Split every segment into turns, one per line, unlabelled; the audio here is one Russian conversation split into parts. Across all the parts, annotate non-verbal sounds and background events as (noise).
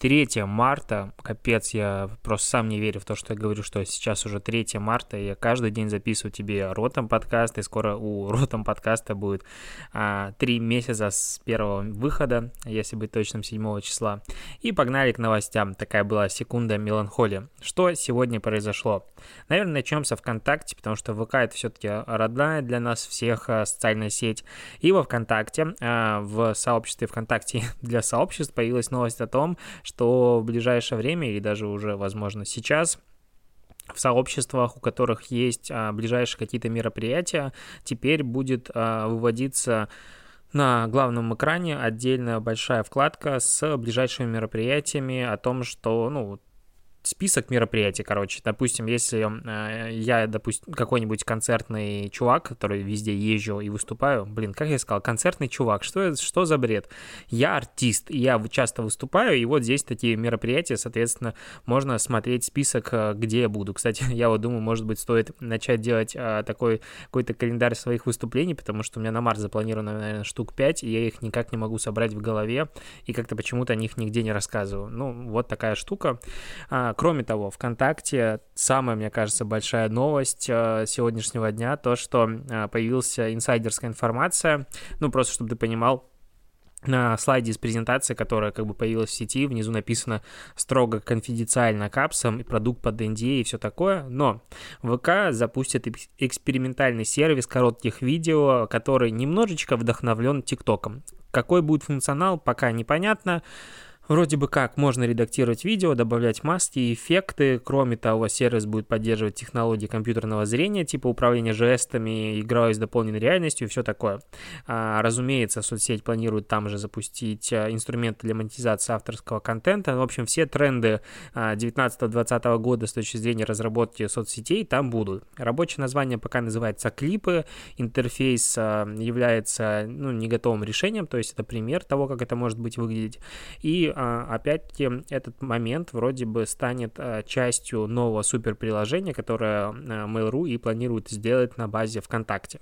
3 марта, капец, я просто сам не верю в то, что я говорю, что сейчас уже 3 марта, я каждый день записываю тебе ротом подкаст, и скоро у (laughs) ротом подкаста будет а, 3 месяца с первого выхода, если быть точным, 7 числа. И погнали к новостям, такая была секунда меланхолии. Что сегодня произошло? Наверное, начнем со ВКонтакте, потому что ВК это все-таки родная для нас всех а, социальная сеть. И во ВКонтакте, а, в сообществе ВКонтакте (laughs) для сообществ появилась новость о том, что в ближайшее время или даже уже, возможно, сейчас в сообществах, у которых есть а, ближайшие какие-то мероприятия, теперь будет а, выводиться на главном экране отдельная большая вкладка с ближайшими мероприятиями о том, что, ну, список мероприятий, короче. Допустим, если э, я, допустим, какой-нибудь концертный чувак, который везде езжу и выступаю, блин, как я сказал, концертный чувак, что, что за бред? Я артист, и я часто выступаю, и вот здесь такие мероприятия, соответственно, можно смотреть список, э, где я буду. Кстати, (laughs) я вот думаю, может быть, стоит начать делать э, такой какой-то календарь своих выступлений, потому что у меня на март запланировано, наверное, штук 5, и я их никак не могу собрать в голове, и как-то почему-то о них нигде не рассказываю. Ну, вот такая штука. А, кроме того, ВКонтакте самая, мне кажется, большая новость э, сегодняшнего дня, то, что э, появилась инсайдерская информация, ну, просто чтобы ты понимал, на слайде из презентации, которая как бы появилась в сети, внизу написано строго конфиденциально капсом и продукт под NDA и все такое, но ВК запустит экспериментальный сервис коротких видео, который немножечко вдохновлен ТикТоком. Какой будет функционал, пока непонятно. Вроде бы как можно редактировать видео, добавлять маски и эффекты. Кроме того, сервис будет поддерживать технологии компьютерного зрения, типа управления жестами, игрой с дополненной реальностью и все такое. А, разумеется, соцсеть планирует там же запустить а, инструменты для монетизации авторского контента. В общем, все тренды 19-20 а, года с точки зрения разработки соцсетей там будут. Рабочее название пока называется клипы. Интерфейс а, является ну, не готовым решением, то есть это пример того, как это может быть выглядеть. И опять-таки этот момент вроде бы станет а, частью нового суперприложения, которое а, Mail.ru и планирует сделать на базе ВКонтакте.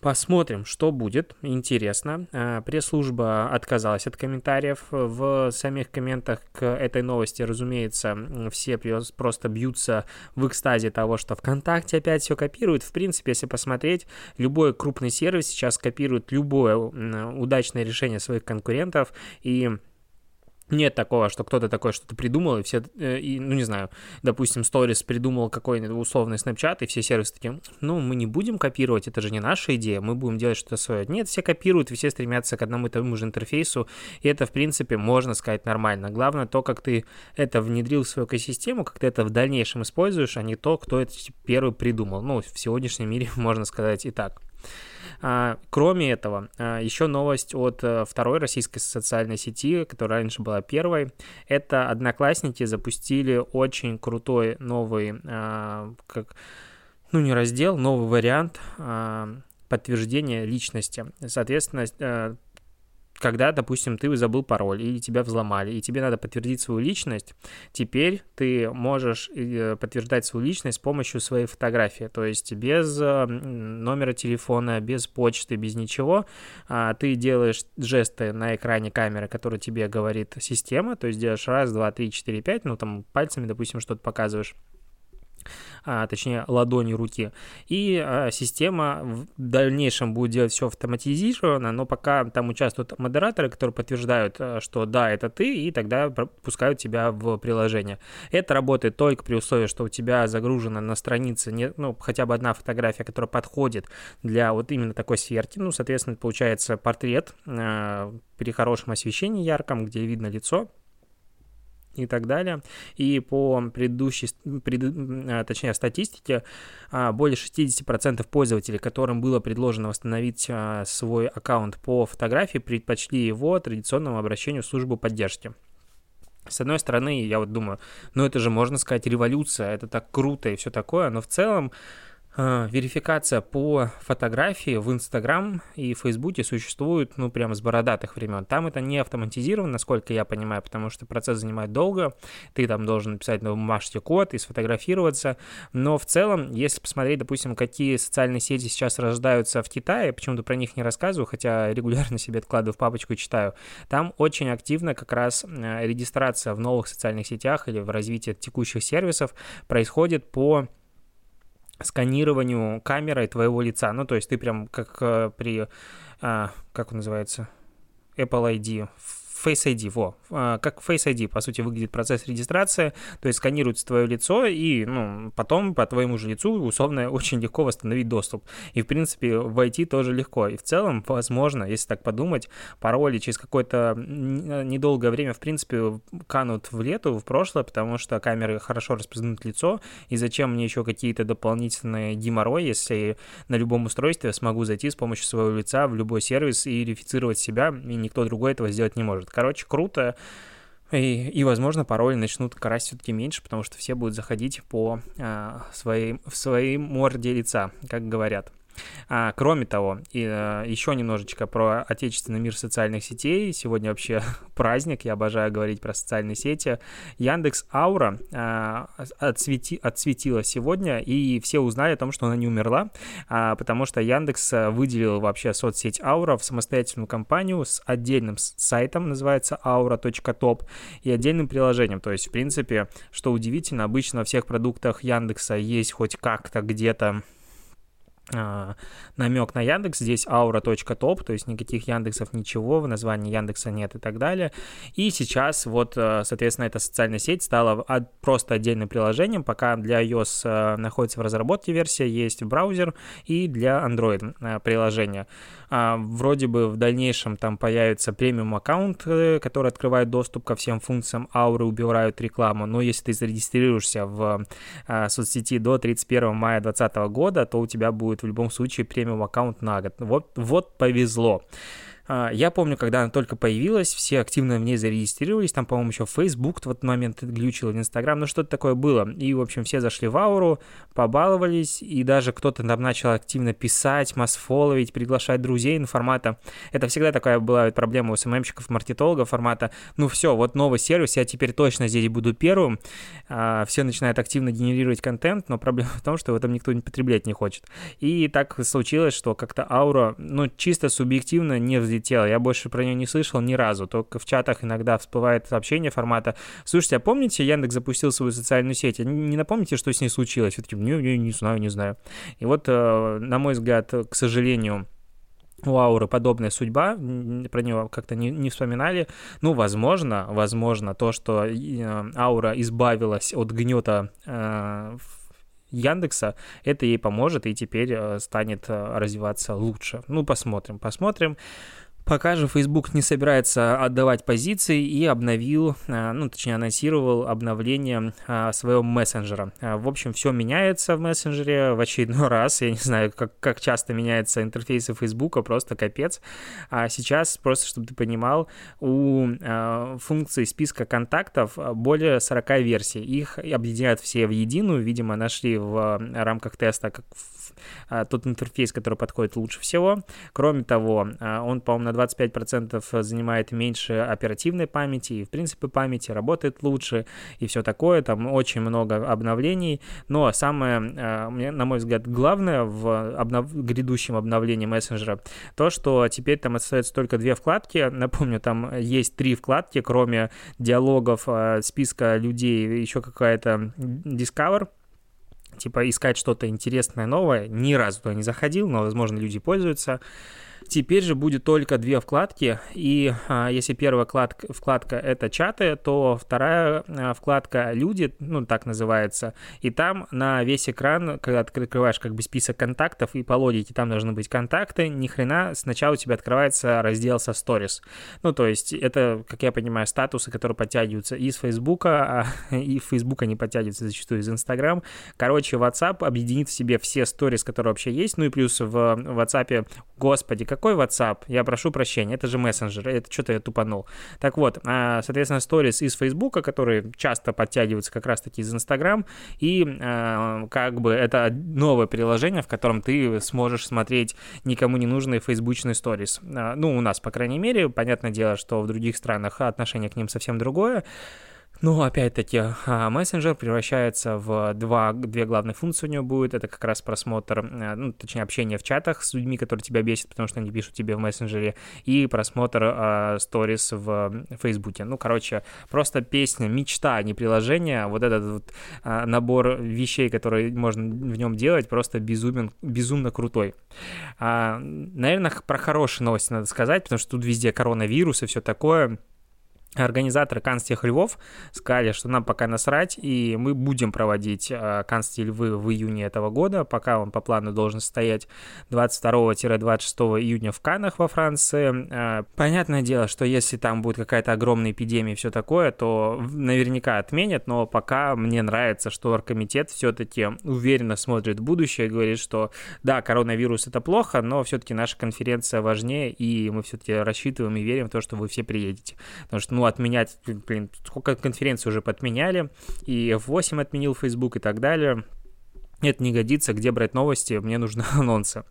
Посмотрим, что будет. Интересно. Пресс-служба отказалась от комментариев. В самих комментах к этой новости, разумеется, все просто бьются в экстазе того, что ВКонтакте опять все копирует. В принципе, если посмотреть, любой крупный сервис сейчас копирует любое удачное решение своих конкурентов. И нет такого, что кто-то такой что-то придумал, и все, э, и, ну, не знаю, допустим, Stories придумал какой-нибудь условный Snapchat, и все сервисы такие, ну, мы не будем копировать, это же не наша идея, мы будем делать что-то свое. Нет, все копируют, и все стремятся к одному и тому же интерфейсу, и это, в принципе, можно сказать нормально. Главное то, как ты это внедрил в свою экосистему, как ты это в дальнейшем используешь, а не то, кто это первый придумал. Ну, в сегодняшнем мире (laughs) можно сказать и так. А, кроме этого, а, еще новость от а, второй российской социальной сети, которая раньше была первой. Это Одноклассники запустили очень крутой новый, а, как, ну не раздел, новый вариант подтверждения личности. Соответственно, когда, допустим, ты забыл пароль, или тебя взломали, и тебе надо подтвердить свою личность, теперь ты можешь э, подтверждать свою личность с помощью своей фотографии, то есть без э, номера телефона, без почты, без ничего. А, ты делаешь жесты на экране камеры, которые тебе говорит система, то есть делаешь раз, два, три, четыре, пять, ну там пальцами, допустим, что-то показываешь а, точнее ладони руки. И а, система в дальнейшем будет делать все автоматизированно, но пока там участвуют модераторы, которые подтверждают, а, что да, это ты, и тогда пускают тебя в приложение. Это работает только при условии, что у тебя загружена на странице не, ну, хотя бы одна фотография, которая подходит для вот именно такой сверки. Ну, соответственно, получается портрет а, при хорошем освещении ярком, где видно лицо, и так далее. И по предыдущей, пред, а, точнее, статистике, а, более 60% пользователей, которым было предложено восстановить а, свой аккаунт по фотографии, предпочли его традиционному обращению в службу поддержки. С одной стороны, я вот думаю, ну это же, можно сказать, революция, это так круто и все такое, но в целом верификация по фотографии в Инстаграм и Фейсбуке существует, ну, прямо с бородатых времен. Там это не автоматизировано, насколько я понимаю, потому что процесс занимает долго. Ты там должен написать на бумажке код и сфотографироваться. Но в целом, если посмотреть, допустим, какие социальные сети сейчас рождаются в Китае, почему-то про них не рассказываю, хотя регулярно себе откладываю в папочку и читаю, там очень активно как раз э, регистрация в новых социальных сетях или в развитии текущих сервисов происходит по сканированию камерой твоего лица. Ну, то есть ты прям как э, при, а, как он называется, Apple ID Face ID, во, а, как Face ID, по сути, выглядит процесс регистрации, то есть сканируется твое лицо, и, ну, потом по твоему же лицу, условно, (laughs) очень легко восстановить доступ. И, в принципе, войти тоже легко. И в целом, возможно, если так подумать, пароли через какое-то недолгое время, в принципе, канут в лету, в прошлое, потому что камеры хорошо распознают лицо, и зачем мне еще какие-то дополнительные геморрой, если на любом устройстве смогу зайти с помощью своего лица в любой сервис и верифицировать себя, и никто другой этого сделать не может. Короче, круто. И, и, возможно, пароли начнут красть все-таки меньше, потому что все будут заходить по а, своей, в своей морде лица, как говорят. А, кроме того, и, а, еще немножечко про отечественный мир социальных сетей. Сегодня вообще (laughs) праздник, я обожаю говорить про социальные сети. Яндекс Аура а, отсвети, отсветила сегодня, и все узнали о том, что она не умерла, а, потому что Яндекс выделил вообще соцсеть Аура в самостоятельную компанию с отдельным сайтом, называется aura.top, и отдельным приложением. То есть, в принципе, что удивительно, обычно во всех продуктах Яндекса есть хоть как-то где-то намек на Яндекс, здесь aura.top, то есть никаких Яндексов, ничего, в названии Яндекса нет и так далее. И сейчас вот, э, соответственно, эта социальная сеть стала просто отдельным приложением, пока для iOS э, находится в разработке версия, есть браузер и для Android э, приложения. А, вроде бы в дальнейшем там появится премиум аккаунт, который открывает доступ ко всем функциям Aura, убирают рекламу, но если ты зарегистрируешься в соцсети до 31 мая 2020 года, то у тебя будет будет в любом случае премиум аккаунт на год. Вот, вот повезло. А, я помню, когда она только появилась, все активно в ней зарегистрировались, там, по-моему, еще Facebook в этот момент глючил, в Instagram, ну что-то такое было. И, в общем, все зашли в ауру, побаловались, и даже кто-то там начал активно писать, масс-фолловить, приглашать друзей, формата. Это всегда такая была проблема у СММщиков, маркетологов, формата, ну все, вот новый сервис, я теперь точно здесь буду первым. А, все начинают активно генерировать контент, но проблема в том, что в этом никто не потреблять не хочет. И так случилось, что как-то аура, ну, чисто субъективно не взлетела. Я больше про нее не слышал ни разу. Только в чатах иногда всплывает сообщение формата «Слушайте, а помните, Яндекс запустил свою социальную сеть? Не напомните, что с ней случилось?» Все-таки «Не, не, не знаю, не знаю». И вот, э, на мой взгляд, к сожалению, у Ауры подобная судьба, про нее как-то не, не вспоминали. Ну, возможно, возможно, то, что э, Аура избавилась от гнета э, Яндекса, это ей поможет и теперь э, станет развиваться лучше. Ну, посмотрим, посмотрим. Пока же Facebook не собирается отдавать позиции и обновил, а, ну, точнее, анонсировал обновление а, своего мессенджера. А, в общем, все меняется в мессенджере в очередной (laughs) раз. Я не знаю, как, как часто меняются интерфейсы Facebook, просто капец. А сейчас, просто чтобы ты понимал, у функции списка контактов более 40 версий. Их объединяют все в единую, видимо, нашли в рамках теста как тот интерфейс, который подходит лучше всего. Кроме того, он, по-моему, 25% занимает меньше оперативной памяти, и, в принципе, памяти работает лучше, и все такое, там очень много обновлений, но самое, э, на мой взгляд, главное в обнов... грядущем обновлении мессенджера, то, что теперь там остается только две вкладки, напомню, там есть три вкладки, кроме диалогов, э, списка людей, еще какая-то Discover, типа искать что-то интересное, новое, ни разу туда не заходил, но, возможно, люди пользуются. Теперь же будет только две вкладки, и а, если первая вкладка, вкладка это чаты, то вторая а, вкладка люди, ну так называется, и там на весь экран, когда ты открываешь как бы список контактов, и по логике там должны быть контакты, ни хрена сначала у тебя открывается раздел со stories. Ну то есть это, как я понимаю, статусы, которые подтягиваются из Фейсбука, а, (laughs) и Facebook они подтягиваются зачастую из Instagram. Короче, WhatsApp объединит в себе все stories, которые вообще есть, ну и плюс в WhatsApp, господи, Какой WhatsApp? Я прошу прощения, это же мессенджер, это что-то я тупанул. Так вот, а, соответственно, сторис из Фейсбука, которые часто подтягиваются как раз-таки из Инстаграм, и а, как бы это новое приложение, в котором ты сможешь смотреть никому не нужные фейсбучные сторис. А, ну, у нас, по крайней мере, понятное дело, что в других странах отношение к ним совсем другое, ну, опять-таки, а, мессенджер превращается в два, две главные функции у него будет. Это как раз просмотр, э, ну, точнее, общение в чатах с людьми, которые тебя бесят, потому что они пишут тебе в мессенджере, и просмотр а, сторис э, в Фейсбуке. Ну, короче, просто песня, мечта, а не приложение. Вот этот вот а, набор вещей, которые можно в нем делать, просто безумен, безумно крутой. А, наверное, про хорошие новости надо сказать, потому что тут везде коронавирус и все такое. Организаторы Канстих Львов сказали, что нам пока насрать, и мы будем проводить э, Кансти Львы в июне этого года, пока он по плану должен состоять 22-26 июня в Канах во Франции. Э, понятное дело, что если там будет какая-то огромная эпидемия и все такое, то наверняка отменят, но пока мне нравится, что оргкомитет все-таки уверенно смотрит в будущее говорит, что да, коронавирус это плохо, но все-таки наша конференция важнее, и мы все-таки рассчитываем и верим в то, что вы все приедете. Потому что, ну, отменять, блин, сколько конференций уже подменяли, и F8 отменил Facebook и так далее. Это не годится, где брать новости, мне нужны (laughs) анонсы.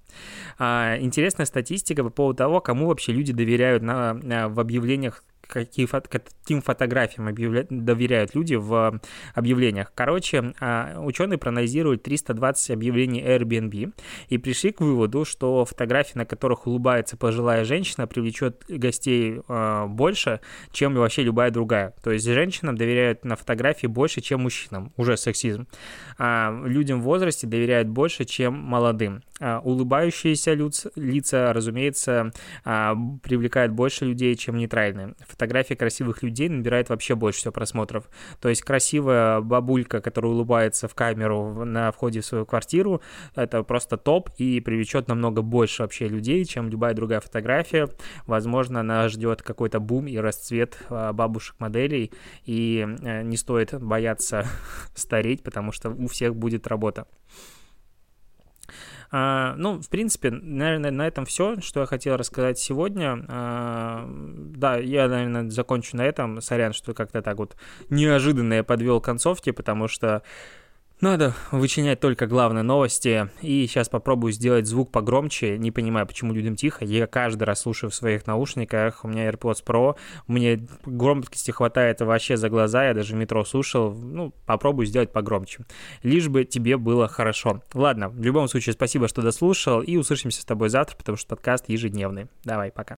А, интересная статистика по поводу того, кому вообще люди доверяют на, в объявлениях какие каким фотографиям объявля... доверяют люди в объявлениях. Короче, а, ученые проанализируют 320 объявлений Airbnb и пришли к выводу, что фотографии, на которых улыбается пожилая женщина, привлечет гостей а, больше, чем вообще любая другая. То есть женщинам доверяют на фотографии больше, чем мужчинам. Уже сексизм. А людям в возрасте доверяют больше, чем молодым. Улыбающиеся лица, разумеется, привлекают больше людей, чем нейтральные фотографии красивых людей набирает вообще больше всего просмотров. То есть красивая бабулька, которая улыбается в камеру на входе в свою квартиру, это просто топ и привлечет намного больше вообще людей, чем любая другая фотография. Возможно, она ждет какой-то бум и расцвет а, бабушек-моделей, и э, не стоит бояться (laughs) стареть, потому что у всех будет работа. А, ну, в принципе, наверное, на этом все, что я хотел рассказать сегодня. А, да, я, наверное, закончу на этом. Сорян, что как-то так вот неожиданно я подвел концовки, потому что надо вычинять только главные новости. И сейчас попробую сделать звук погромче. Не понимаю, почему людям тихо. Я каждый раз слушаю в своих наушниках. У меня AirPods Pro. Мне громкости хватает вообще за глаза. Я даже в метро слушал. Ну, попробую сделать погромче. Лишь бы тебе было хорошо. Ладно, в любом случае, спасибо, что дослушал. И услышимся с тобой завтра, потому что подкаст ежедневный. Давай, пока.